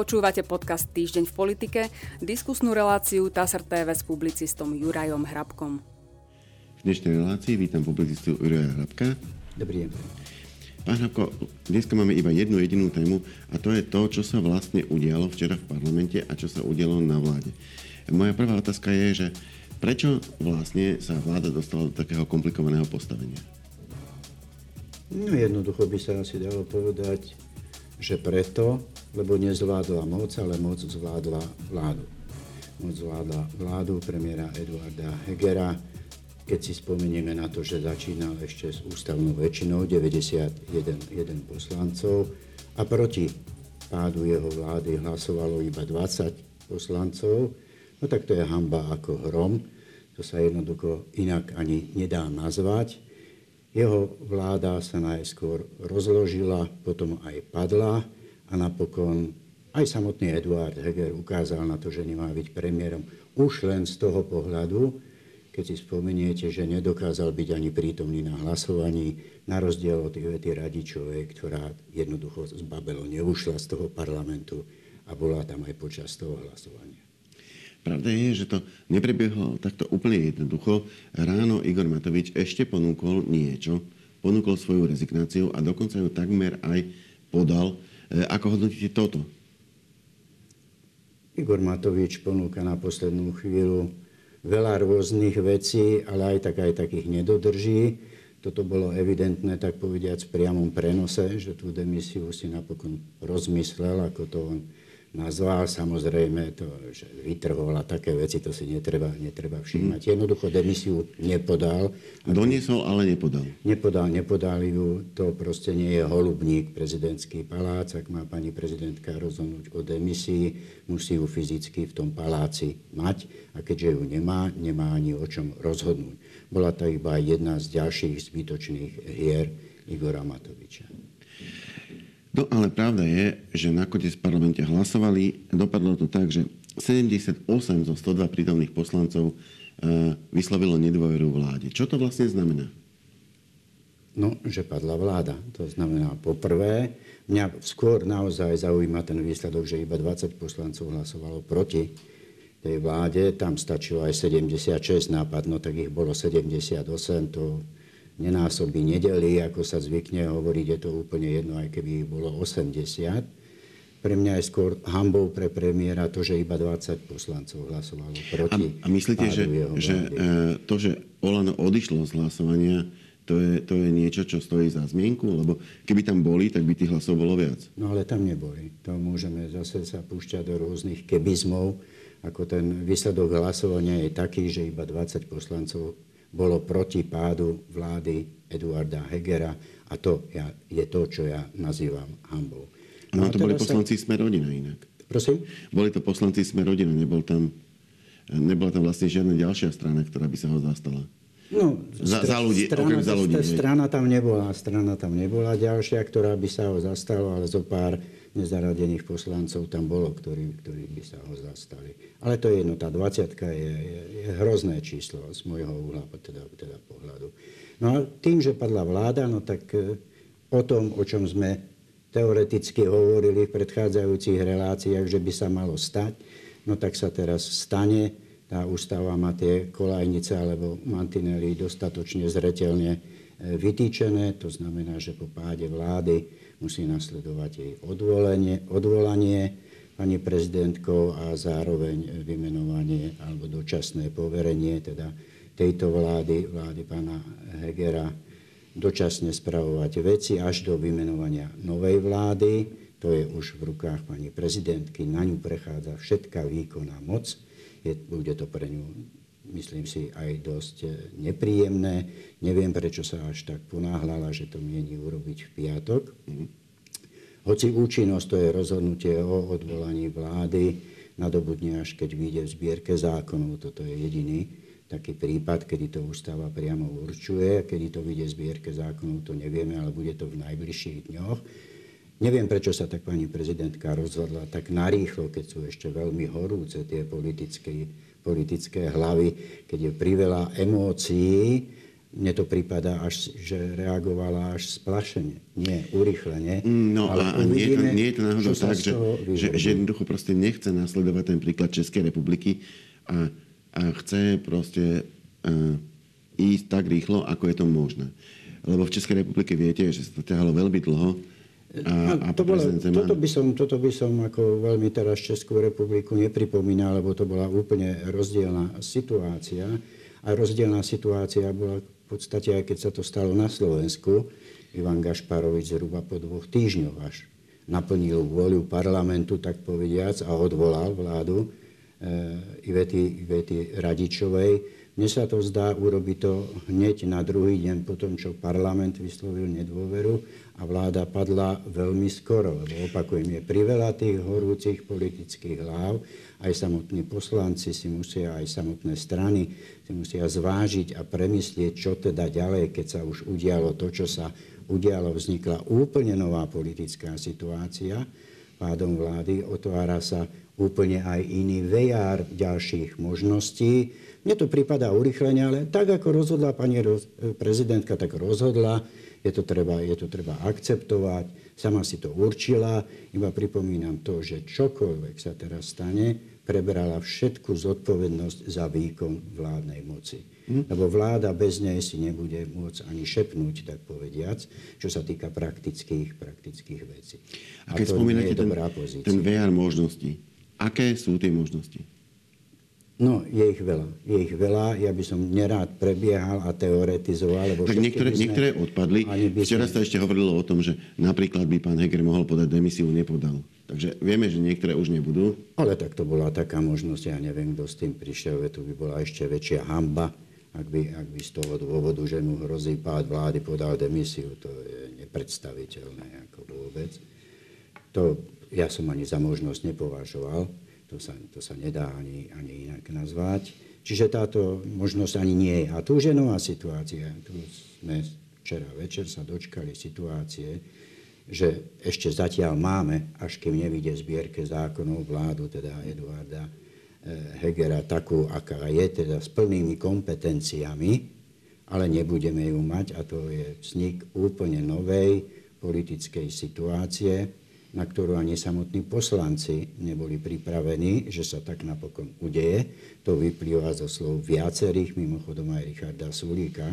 Počúvate podcast Týždeň v politike, diskusnú reláciu TASR TV s publicistom Jurajom Hrabkom. V dnešnej relácii vítam publicistu Juraja Hrabka. Dobrý deň. Pán Hrabko, dneska máme iba jednu jedinú tému a to je to, čo sa vlastne udialo včera v parlamente a čo sa udialo na vláde. Moja prvá otázka je, že prečo vlastne sa vláda dostala do takého komplikovaného postavenia? No jednoducho by sa asi dalo povedať, že preto, lebo nezvládla moc, ale moc zvládla vládu. Moc zvládla vládu premiéra Eduarda Hegera, keď si spomenieme na to, že začínal ešte s ústavnou väčšinou 91 poslancov a proti pádu jeho vlády hlasovalo iba 20 poslancov, no tak to je hamba ako hrom. To sa jednoducho inak ani nedá nazvať. Jeho vláda sa najskôr rozložila, potom aj padla a napokon aj samotný Eduard Heger ukázal na to, že nemá byť premiérom už len z toho pohľadu, keď si spomeniete, že nedokázal byť ani prítomný na hlasovaní, na rozdiel od Ivety Radičovej, ktorá jednoducho z Babelo neušla z toho parlamentu a bola tam aj počas toho hlasovania. Pravda je, že to neprebiehlo takto úplne jednoducho. Ráno Igor Matovič ešte ponúkol niečo, ponúkol svoju rezignáciu a dokonca ju takmer aj podal ako hodnotíte toto? Igor Matovič ponúka na poslednú chvíľu veľa rôznych vecí, ale aj tak aj takých nedodrží. Toto bolo evidentné, tak povediať, v priamom prenose, že tú demisiu si napokon rozmyslel, ako to on nazval, samozrejme to, že vytrhol a také veci, to si netreba, netreba všímať. Mm. Jednoducho demisiu nepodal. Doniesol, ale nepodal. Nepodal, nepodal ju. To proste nie je holubník, prezidentský palác. Ak má pani prezidentka rozhodnúť o demisii, musí ju fyzicky v tom paláci mať. A keďže ju nemá, nemá ani o čom rozhodnúť. Bola to iba jedna z ďalších zbytočných hier Igora Matoviča. No ale pravda je, že nakoniec v parlamente hlasovali. Dopadlo to tak, že 78 zo 102 prítomných poslancov e, vyslovilo nedôveru vláde. Čo to vlastne znamená? No, že padla vláda. To znamená, poprvé, mňa skôr naozaj zaujíma ten výsledok, že iba 20 poslancov hlasovalo proti tej vláde. Tam stačilo aj 76 nápad, no tak ich bolo 78. To nenásobí nedeli, ako sa zvykne hovoriť, je to úplne jedno, aj keby ich bolo 80. Pre mňa je skôr hambou pre premiéra to, že iba 20 poslancov hlasovalo proti. A, a myslíte, že, že e, to, že Olano odišlo z hlasovania, to je, to je niečo, čo stojí za zmienku? Lebo keby tam boli, tak by tých hlasov bolo viac. No ale tam neboli. To môžeme zase sa púšťať do rôznych kebizmov. Ako ten výsledok hlasovania je taký, že iba 20 poslancov bolo proti pádu vlády Eduarda Hegera a to je to, čo ja nazývam hambou. No, no to boli poslanci sa... Sme rodina inak. Prosím? Boli to poslanci Sme rodina, nebol tam, nebola tam vlastne žiadna ďalšia strana, ktorá by sa ho zastala. No, za, za ľudí, strana, okrem za ľudí. Strana tam nebola, strana tam nebola ďalšia, ktorá by sa ho zastala, ale zo pár nezaradených poslancov tam bolo, ktorí, ktorí by sa ho zastali. Ale to je jedno, tá 20 je, je, je hrozné číslo z môjho uhla teda, teda pohľadu. No a tým, že padla vláda, no tak e, o tom, o čom sme teoreticky hovorili v predchádzajúcich reláciách, že by sa malo stať, no tak sa teraz stane. Tá ústava má tie kolajnice alebo mantinely dostatočne zretelne e, vytýčené. To znamená, že po páde vlády musí nasledovať jej odvolanie, odvolanie pani prezidentkou a zároveň vymenovanie alebo dočasné poverenie teda tejto vlády, vlády pána Hegera, dočasne spravovať veci až do vymenovania novej vlády. To je už v rukách pani prezidentky. Na ňu prechádza všetká výkonná moc. Je, bude to pre ňu myslím si, aj dosť e, nepríjemné. Neviem, prečo sa až tak ponáhľala, že to mieni urobiť v piatok. Hoci účinnosť to je rozhodnutie o odvolaní vlády, nadobudne až keď vyjde v zbierke zákonov. Toto je jediný taký prípad, kedy to ústava priamo určuje. Kedy to vyjde v zbierke zákonov, to nevieme, ale bude to v najbližších dňoch. Neviem, prečo sa tak pani prezidentka rozhodla tak narýchlo, keď sú ešte veľmi horúce tie politické politické hlavy, keď je priveľa emócií mne to prípada, až, že reagovala až splašene, nie urychlene. No ale a, a nie, je to, nie je to náhodou tak, že, že, že jednoducho proste nechce nasledovať ten príklad Českej republiky a, a chce proste uh, ísť tak rýchlo, ako je to možné. Lebo v Českej republike viete, že sa to ťahalo veľmi dlho. A, no, a to bola, toto, by som, toto by som ako veľmi teraz Českú republiku nepripomínal, lebo to bola úplne rozdielna situácia. A rozdielna situácia bola podstate, aj keď sa to stalo na Slovensku, Ivan Gašparovič zhruba po dvoch týždňoch až naplnil voľu parlamentu, tak povediac, a odvolal vládu e, Ivety, Ivety Radičovej. Mne sa to zdá, urobiť to hneď na druhý deň po tom, čo parlament vyslovil nedôveru a vláda padla veľmi skoro, lebo opakujem, je priveľa tých horúcich politických hlav, aj samotní poslanci si musia, aj samotné strany si musia zvážiť a premyslieť, čo teda ďalej, keď sa už udialo to, čo sa udialo, vznikla úplne nová politická situácia pádom vlády, otvára sa úplne aj iný vejár ďalších možností. Mne to prípada urychlenie, ale tak, ako rozhodla pani prezidentka, tak rozhodla. Je to, treba, je to treba akceptovať. Sama si to určila. Iba pripomínam to, že čokoľvek sa teraz stane, prebrala všetku zodpovednosť za výkon vládnej moci. Hm? Lebo vláda bez nej si nebude môcť ani šepnúť, tak povediac, čo sa týka praktických, praktických vecí. A, keď A to spomínate ten, ten VR možností, aké sú tie možnosti? No, je ich veľa. Je ich veľa. Ja by som nerád prebiehal a teoretizoval. Lebo tak niektoré, sme, niektoré odpadli. Včera sme... sa ešte hovorilo o tom, že napríklad by pán Heger mohol podať demisiu, nepodal. Takže vieme, že niektoré už nebudú. Ale tak to bola taká možnosť, ja neviem, kto s tým prišiel, to by bola ešte väčšia hamba, ak by, ak by z toho dôvodu, že mu hrozí pád vlády, podal demisiu. To je nepredstaviteľné ako vôbec. To ja som ani za možnosť nepovažoval. To sa, to sa nedá ani, ani inak nazvať. Čiže táto možnosť ani nie je. A tu už je nová situácia. Tu sme včera večer sa dočkali situácie, že ešte zatiaľ máme, až kým nevidie zbierke zákonov vládu, teda Eduarda Hegera, takú, aká je, teda s plnými kompetenciami, ale nebudeme ju mať a to je vznik úplne novej politickej situácie, na ktorú ani samotní poslanci neboli pripravení, že sa tak napokon udeje. To vyplýva zo slov viacerých, mimochodom aj Richarda Sulíka,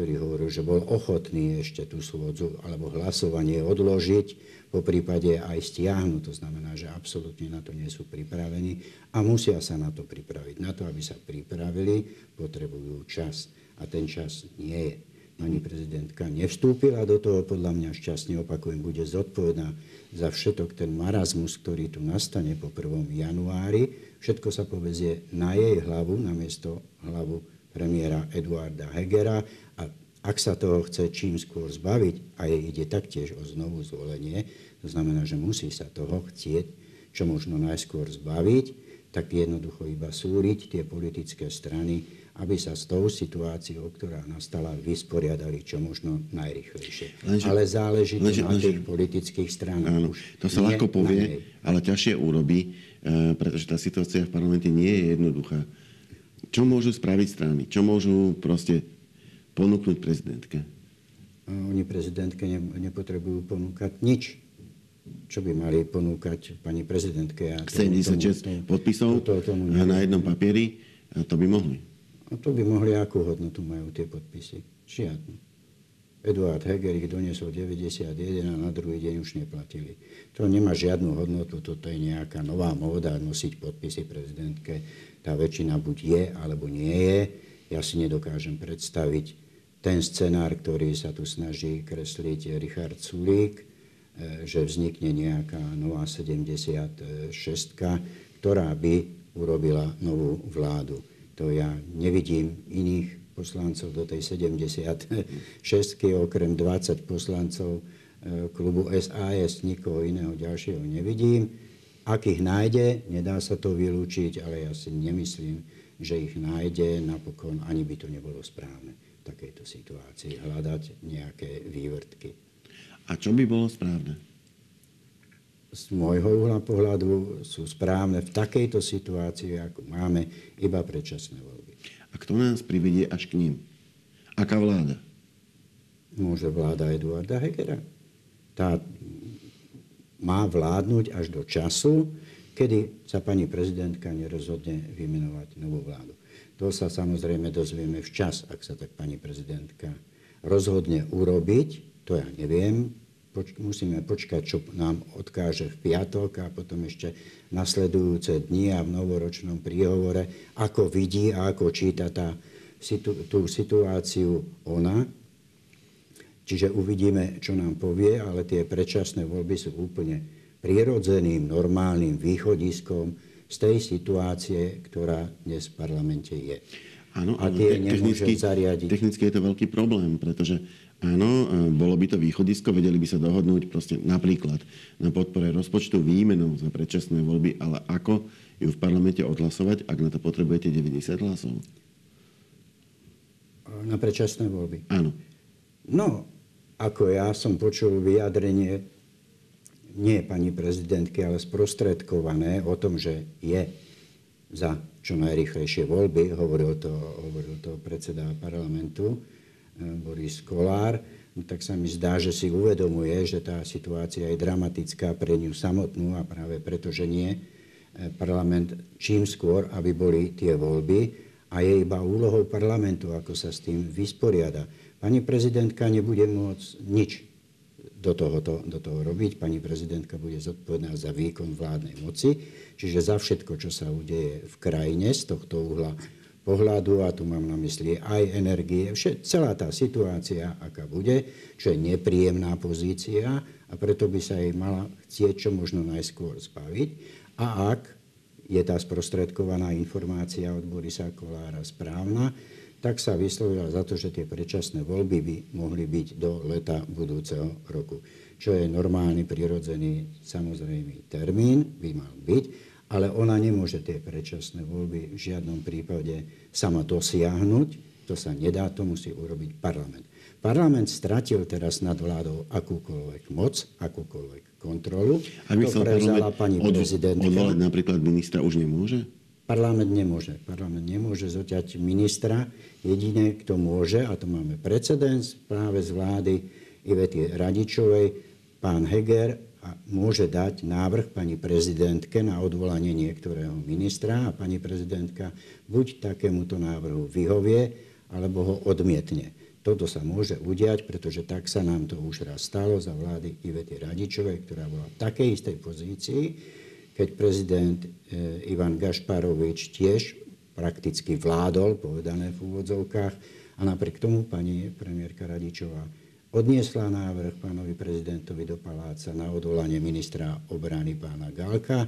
ktorý hovoril, že bol ochotný ešte tú slôdzu alebo hlasovanie odložiť, po prípade aj stiahnuť. To znamená, že absolútne na to nie sú pripravení a musia sa na to pripraviť. Na to, aby sa pripravili, potrebujú čas. A ten čas nie je. Pani prezidentka nevstúpila do toho, podľa mňa šťastne opakujem, bude zodpovedná za všetok ten marazmus, ktorý tu nastane po 1. januári. Všetko sa povezie na jej hlavu, namiesto hlavu premiéra Eduarda Hegera a ak sa toho chce čím skôr zbaviť, a jej ide taktiež o znovu zvolenie, to znamená, že musí sa toho chcieť čo možno najskôr zbaviť, tak jednoducho iba súriť tie politické strany, aby sa s tou situáciou, ktorá nastala, vysporiadali čo možno najrychlejšie. Lenže, ale záleží lenže, na tých politických stranách. Áno, to sa ľahko povie, ale ťažšie urobí, e, pretože tá situácia v parlamente nie je jednoduchá. Čo môžu spraviť strany? Čo môžu proste ponúknuť prezidentke? Oni prezidentke ne, nepotrebujú ponúkať nič. Čo by mali ponúkať pani prezidentke? Ja 76 tomu, podpisov to, to, tomu na jednom papieri, a to by mohli. A to by mohli, akú hodnotu majú tie podpisy? Žiadnu. Eduard Heger ich doniesol 91 a na druhý deň už neplatili. To nemá žiadnu hodnotu, toto je nejaká nová móda nosiť podpisy prezidentke tá väčšina buď je, alebo nie je. Ja si nedokážem predstaviť ten scenár, ktorý sa tu snaží kresliť Richard Sulík, e, že vznikne nejaká nová 76, ktorá by urobila novú vládu. To ja nevidím iných poslancov do tej 76, okrem 20 poslancov e, klubu SAS, nikoho iného ďalšieho nevidím. Ak ich nájde, nedá sa to vylúčiť, ale ja si nemyslím, že ich nájde, napokon ani by to nebolo správne v takejto situácii hľadať nejaké vývrtky. A čo by bolo správne? Z môjho uhla pohľadu sú správne v takejto situácii, ako máme, iba predčasné voľby. A kto nás privedie až k ním? Aká vláda? Môže vláda Eduarda Hegera. Tá má vládnuť až do času, kedy sa pani prezidentka nerozhodne vymenovať novú vládu. To sa samozrejme dozvieme včas, ak sa tak pani prezidentka rozhodne urobiť. To ja neviem. Poč- musíme počkať, čo nám odkáže v piatok a potom ešte nasledujúce dni a v novoročnom príhovore, ako vidí a ako číta tá, situ- tú situáciu ona. Čiže uvidíme, čo nám povie, ale tie predčasné voľby sú úplne prirodzeným, normálnym východiskom z tej situácie, ktorá dnes v parlamente je. Áno, ale te- technicky, zariadiť. technicky je to veľký problém, pretože áno, e, bolo by to východisko, vedeli by sa dohodnúť proste napríklad na podpore rozpočtu výmenou za predčasné voľby, ale ako ju v parlamente odhlasovať, ak na to potrebujete 90 hlasov? Na predčasné voľby? Áno. No, ako ja som počul vyjadrenie nie pani prezidentky, ale sprostredkované o tom, že je za čo najrychlejšie voľby, hovoril to, hovoril to predseda parlamentu eh, Boris Kolár, no tak sa mi zdá, že si uvedomuje, že tá situácia je dramatická pre ňu samotnú a práve preto, že nie eh, parlament čím skôr, aby boli tie voľby a je iba úlohou parlamentu, ako sa s tým vysporiada. Pani prezidentka nebude môcť nič do, tohoto, do toho robiť. Pani prezidentka bude zodpovedná za výkon vládnej moci, čiže za všetko, čo sa udeje v krajine z tohto uhla pohľadu, a tu mám na mysli aj energie, všet, celá tá situácia, aká bude, čo je nepríjemná pozícia a preto by sa jej mala chcieť čo možno najskôr zbaviť. A ak je tá sprostredkovaná informácia od Borisa Kolára správna, tak sa vyslovila za to, že tie predčasné voľby by mohli byť do leta budúceho roku. Čo je normálny, prirodzený, samozrejmý termín, by mal byť, ale ona nemôže tie predčasné voľby v žiadnom prípade sama dosiahnuť. To sa nedá, to musí urobiť parlament. Parlament stratil teraz nad vládou akúkoľvek moc, akúkoľvek kontrolu. A to prevzala pani prezidentka. Odvolať napríklad ministra už nemôže? Parlament nemôže. Parlament nemôže zoťať ministra. Jediné, kto môže, a to máme precedens práve z vlády Ivety Radičovej, pán Heger a môže dať návrh pani prezidentke na odvolanie niektorého ministra a pani prezidentka buď takémuto návrhu vyhovie, alebo ho odmietne. Toto sa môže udiať, pretože tak sa nám to už raz stalo za vlády Ivety Radičovej, ktorá bola v takej istej pozícii, keď prezident eh, Ivan Gašparovič tiež prakticky vládol, povedané v úvodzovkách, a napriek tomu pani premiérka Radičová odniesla návrh pánovi prezidentovi do paláca na odvolanie ministra obrany pána Galka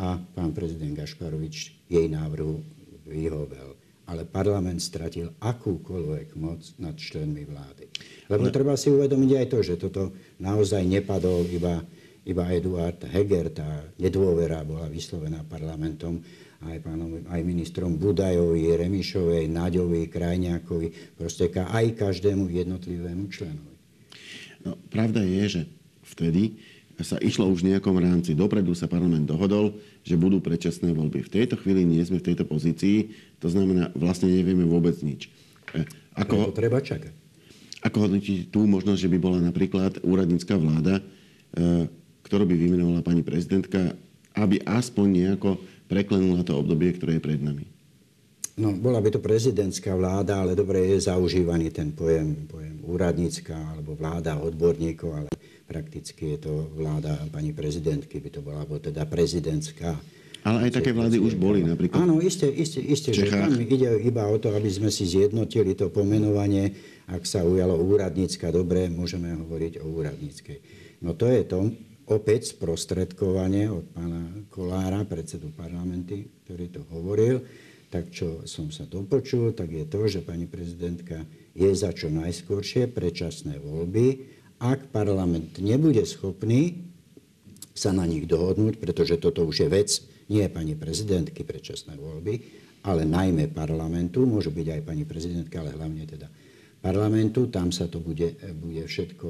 a pán prezident Gašparovič jej návrhu vyhovel. Ale parlament stratil akúkoľvek moc nad členmi vlády. Lebo treba si uvedomiť aj to, že toto naozaj nepadol iba iba Eduard Heger, tá nedôvera bola vyslovená parlamentom aj, pánom, aj ministrom Budajovi, Remišovej, Naďovi, Krajňákovi, proste aj každému jednotlivému členovi. No, pravda je, že vtedy sa išlo už v nejakom rámci. Dopredu sa parlament dohodol, že budú predčasné voľby. V tejto chvíli nie sme v tejto pozícii, to znamená, vlastne nevieme vôbec nič. E, ako, to treba čakať. Ako hodnotíte tú možnosť, že by bola napríklad úradnícka vláda, e, ktorú by vymenovala pani prezidentka, aby aspoň nejako preklenula to obdobie, ktoré je pred nami? No, bola by to prezidentská vláda, ale dobre je zaužívaný ten pojem, pojem úradnícka alebo vláda odborníkov, ale prakticky je to vláda pani prezidentky, by to bola, alebo teda prezidentská. Ale aj také vlády už boli napríklad. Áno, isté, isté, isté že tam ide iba o to, aby sme si zjednotili to pomenovanie. Ak sa ujalo úradnícka, dobre, môžeme hovoriť o úradníckej. No to je to, opäť sprostredkovanie od pána Kolára, predsedu parlamenty, ktorý to hovoril, tak čo som sa dopočul, tak je to, že pani prezidentka je za čo najskôršie predčasné voľby. Ak parlament nebude schopný sa na nich dohodnúť, pretože toto už je vec nie pani prezidentky predčasné voľby, ale najmä parlamentu, môže byť aj pani prezidentka, ale hlavne teda parlamentu, tam sa to bude, bude všetko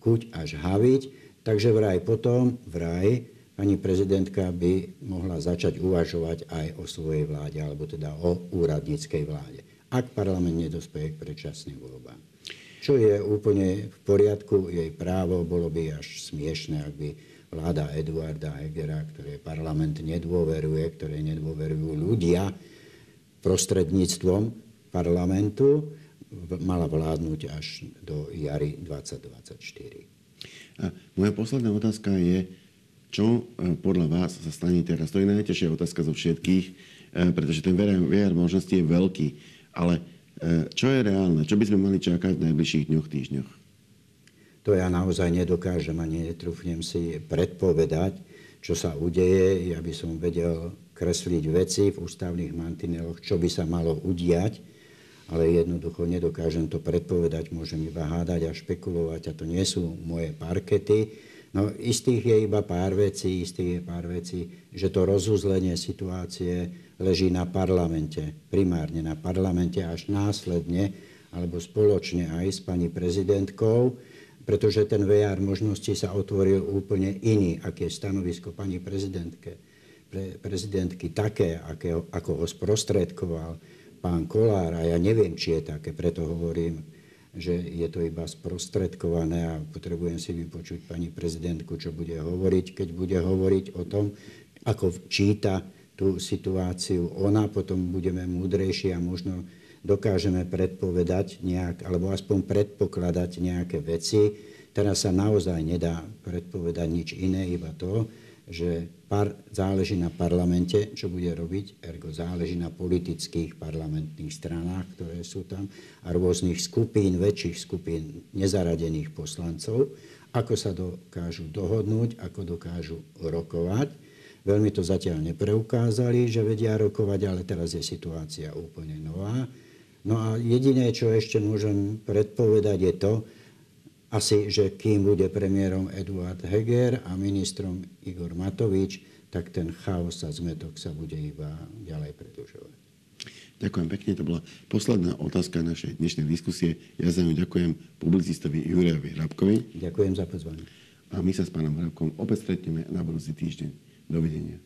kuť až haviť Takže vraj potom, vraj, pani prezidentka by mohla začať uvažovať aj o svojej vláde, alebo teda o úradníckej vláde. ak parlament nedospeje k predčasným voľbám. Čo je úplne v poriadku, jej právo, bolo by až smiešne, ak by vláda Eduarda Hegera, ktoré parlament nedôveruje, ktoré nedôverujú ľudia prostredníctvom parlamentu, mala vládnuť až do jary 2024. A moja posledná otázka je, čo e, podľa vás sa stane teraz? To je najtežšia otázka zo všetkých, e, pretože ten VR možností je veľký. Ale E, čo je reálne? Čo by sme mali čakať v najbližších dňoch, týždňoch? To ja naozaj nedokážem a netrúfnem si predpovedať, čo sa udeje. Ja som vedel kresliť veci v ústavných mantineloch, čo by sa malo udiať, ale jednoducho nedokážem to predpovedať, môžem iba hádať a špekulovať a to nie sú moje parkety. No istých je iba pár vecí, istých je pár vecí, že to rozuzlenie situácie leží na parlamente, primárne na parlamente, až následne, alebo spoločne aj s pani prezidentkou, pretože ten VR možnosti sa otvoril úplne iný, aké je stanovisko pani prezidentke, pre, prezidentky také, aké, ako ho sprostredkoval pán Kolár, a ja neviem, či je také, preto hovorím, že je to iba sprostredkované a potrebujem si vypočuť pani prezidentku, čo bude hovoriť, keď bude hovoriť o tom, ako číta tú situáciu ona, potom budeme múdrejší a možno dokážeme predpovedať nejak, alebo aspoň predpokladať nejaké veci. Teraz sa naozaj nedá predpovedať nič iné, iba to, že par, záleží na parlamente, čo bude robiť, ergo záleží na politických parlamentných stranách, ktoré sú tam, a rôznych skupín, väčších skupín nezaradených poslancov, ako sa dokážu dohodnúť, ako dokážu rokovať. Veľmi to zatiaľ nepreukázali, že vedia rokovať, ale teraz je situácia úplne nová. No a jediné, čo ešte môžem predpovedať, je to, asi, že kým bude premiérom Eduard Heger a ministrom Igor Matovič, tak ten chaos a zmetok sa bude iba ďalej predlžovať. Ďakujem pekne, to bola posledná otázka našej dnešnej diskusie. Ja za ňu ďakujem publicistovi Jurajovi Hrabkovi. Ďakujem za pozvanie. A my sa s pánom Hrabkom opäť stretneme na budúci týždeň. Dovidenia.